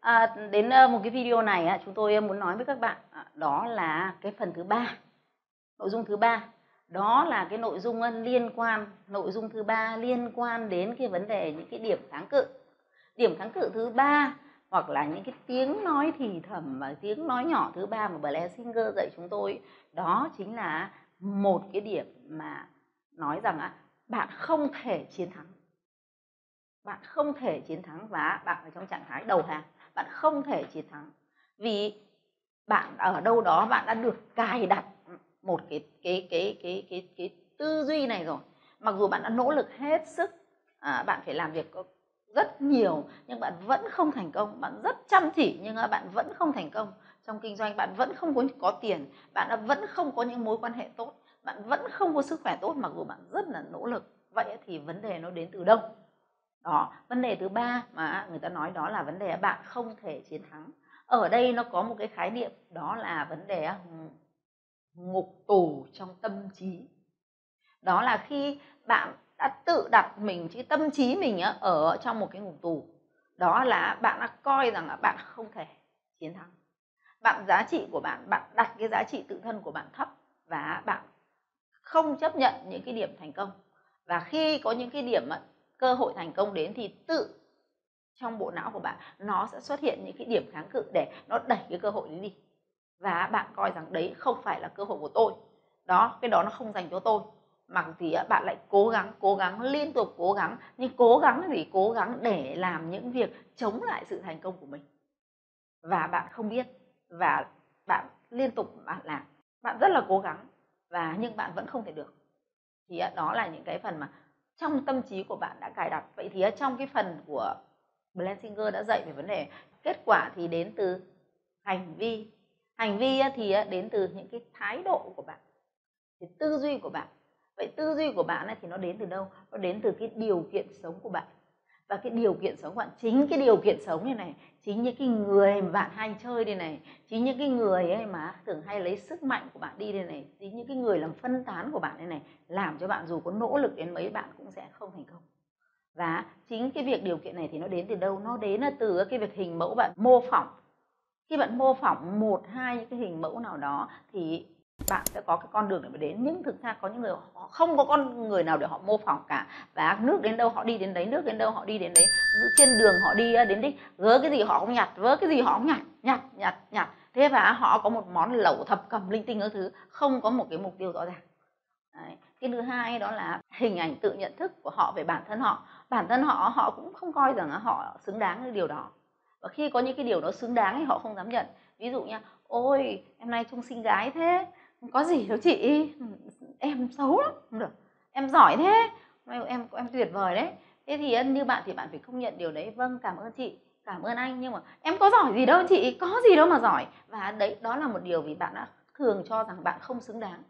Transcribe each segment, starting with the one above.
à, đến ờ, một cái video này chúng tôi ờ, muốn nói với các bạn à, đó là cái phần thứ ba nội dung thứ ba. Đó là cái nội dung liên quan nội dung thứ ba liên quan đến cái vấn đề những cái điểm kháng cự. Điểm kháng cự thứ ba hoặc là những cái tiếng nói thì thầm và tiếng nói nhỏ thứ ba mà Blair Singer dạy chúng tôi đó chính là một cái điểm mà nói rằng bạn không thể chiến thắng bạn không thể chiến thắng và bạn ở trong trạng thái đầu hàng. Bạn không thể chiến thắng. Vì bạn ở đâu đó bạn đã được cài đặt một cái cái cái cái cái cái tư duy này rồi. Mặc dù bạn đã nỗ lực hết sức à, bạn phải làm việc rất nhiều nhưng bạn vẫn không thành công. Bạn rất chăm chỉ nhưng bạn vẫn không thành công. Trong kinh doanh bạn vẫn không có có tiền. Bạn vẫn không có những mối quan hệ tốt. Bạn vẫn không có sức khỏe tốt mặc dù bạn rất là nỗ lực. Vậy thì vấn đề nó đến từ đâu? Đó, vấn đề thứ ba mà người ta nói đó là vấn đề bạn không thể chiến thắng. Ở đây nó có một cái khái niệm, đó là vấn đề ừ, ngục tù trong tâm trí. Đó là khi bạn đã tự đặt mình, cái tâm trí mình ở trong một cái ngục tù, đó là bạn đã coi rằng là bạn không thể chiến thắng. Bạn, giá trị của bạn bạn đặt cái giá trị tự thân của bạn thấp và bạn không chấp nhận những cái điểm thành công. Và khi có những cái điểm cơ hội thành công đến thì tự trong bộ não của bạn, nó sẽ xuất hiện những cái điểm kháng cự để nó đẩy cái cơ hội đấy đi. Và bạn coi rằng đấy không phải là cơ hội của tôi. Đó, cái đó nó không dành cho tôi. Mặc gì bạn lại cố gắng cố gắng, liên tục cố gắng, nhưng cố gắng thì cố gắng để làm những việc chống lại sự thành công của mình. Và bạn không biết, và bạn liên tục bạn làm. Bạn rất là cố gắng, và nhưng bạn vẫn không thể được. Thì đó là những cái phần mà trong tâm trí của bạn đã cài đặt. Vậy thì trong cái phần của Blensinger đã dạy về vấn đề kết quả thì đến từ hành vi. Hành vi thì đến từ những cái thái độ của bạn, cái tư duy của bạn. Vậy tư duy của bạn thì nó đến từ đâu? Nó đến từ cái điều kiện sống của bạn và cái điều kiện sống của bạn, chính cái điều kiện sống này này, chính những cái người mà bạn hay chơi đây này, chính những cái người ấy mà thường hay lấy sức mạnh của bạn đi đây này, chính những cái người làm phân tán của bạn đây này, làm cho bạn dù có nỗ lực đến mấy bạn cũng sẽ không thành công. Và chính cái việc điều kiện này thì nó đến từ đâu? Nó đến là từ cái việc hình mẫu bạn mô phỏng. Khi bạn mô phỏng một, hai những cái hình mẫu nào đó thì bạn sẽ có cái con đường để mà đến. Nhưng thực ra có những người họ không có con người nào để họ mô phỏng cả. Và nước đến đâu họ đi đến đấy, nước đến đâu họ đi đến đấy. Trên đường họ đi đến đích gớ cái gì họ cũng nhặt, vớ cái gì họ cũng nhặt nhặt nhặt nhặt. Thế và họ có một món lẩu thập cầm linh tinh các thứ, không có một cái mục tiêu rõ ràng. Đấy. cái thứ hai đó là hình ảnh tự nhận thức của họ về bản thân họ. Bản thân họ họ cũng không coi rằng họ xứng đáng với điều đó. Và khi có những cái điều đó xứng đáng thì họ không dám nhận. Ví dụ nha, ôi, em nay trông xinh gái thế có gì đâu chị? Em xấu lắm. Không được. Em giỏi thế. Em em tuyệt vời đấy. Thế thì như bạn thì bạn phải công nhận điều đấy. Vâng cảm ơn chị. Cảm ơn anh. Nhưng mà em có giỏi gì đâu chị. Có gì đâu mà giỏi. Và đấy, đó là một điều vì bạn đã thường cho rằng bạn không xứng đáng.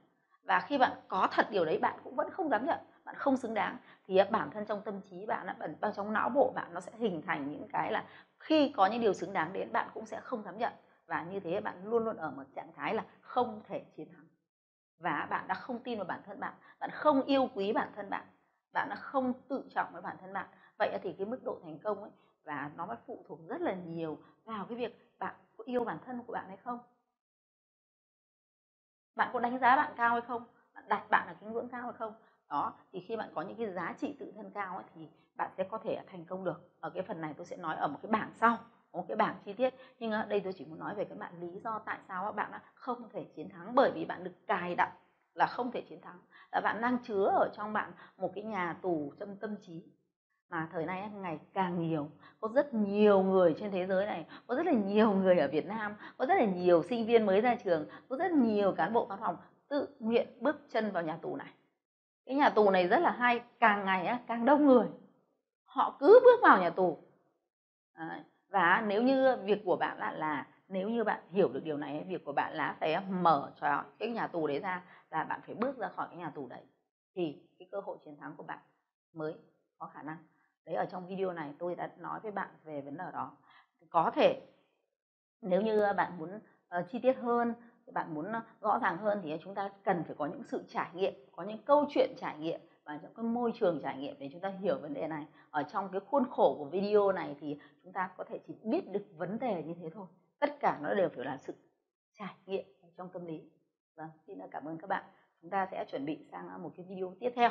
Và khi bạn có thật điều đấy, bạn cũng vẫn không dám nhận. Bạn không xứng đáng. Thì bản thân trong tâm trí bạn ở trong não bộ bạn nó sẽ hình thành những cái là khi có những điều xứng đáng đến, bạn cũng sẽ không dám nhận và như thế bạn luôn luôn ở một trạng thái là không thể chiến thắng. Và bạn đã không tin vào bản thân bạn bạn không yêu quý bản thân bạn bạn đã không tự trọng với bản thân bạn. Vậy thì cái mức độ thành công ấy và nó mới phụ thuộc rất là nhiều vào cái việc bạn có yêu bản thân của bạn hay không. Bạn có đánh giá bạn cao hay không? Bạn đặt bạn ở cái ngưỡng cao hay không? Đó thì khi bạn có những cái giá trị tự thân cao ấy, thì bạn sẽ có thể thành công được. Ở cái phần này tôi sẽ nói ở một cái bảng sau một cái bảng chi tiết. Nhưng ở đây tôi chỉ muốn nói về các bạn lý do tại sao các bạn không thể chiến thắng. Bởi vì bạn được cài đặt là không thể chiến thắng. Là bạn đang chứa ở trong bạn một cái nhà tù trong tâm trí. Mà thời nay ngày càng nhiều, có rất nhiều người trên thế giới này, có rất là nhiều người ở Việt Nam, có rất là nhiều sinh viên mới ra trường, có rất nhiều cán bộ văn phòng tự nguyện bước chân vào nhà tù này. Cái nhà tù này rất là hay, càng ngày càng đông người. Họ cứ bước vào nhà tù và nếu như việc của bạn là, là nếu như bạn hiểu được điều này việc của bạn là phải mở cho cái nhà tù đấy ra và bạn phải bước ra khỏi cái nhà tù đấy thì cái cơ hội chiến thắng của bạn mới có khả năng. Đấy ở trong video này tôi đã nói với bạn về vấn đề đó. Có thể nếu như bạn muốn uh, chi tiết hơn bạn muốn ờ, rõ ràng hơn thì chúng ta cần phải có những sự trải nghiệm có những câu chuyện trải nghiệm và trong cái môi trường trải nghiệm để chúng ta hiểu vấn đề này. Ở trong cái khuôn khổ của video này thì chúng ta có thể chỉ biết được vấn đề như thế thôi. Tất cả nó đều phải là sự trải nghiệm trong tâm lý. Vâng xin cảm ơn các bạn. Chúng ta sẽ chuẩn bị sang một cái video tiếp theo.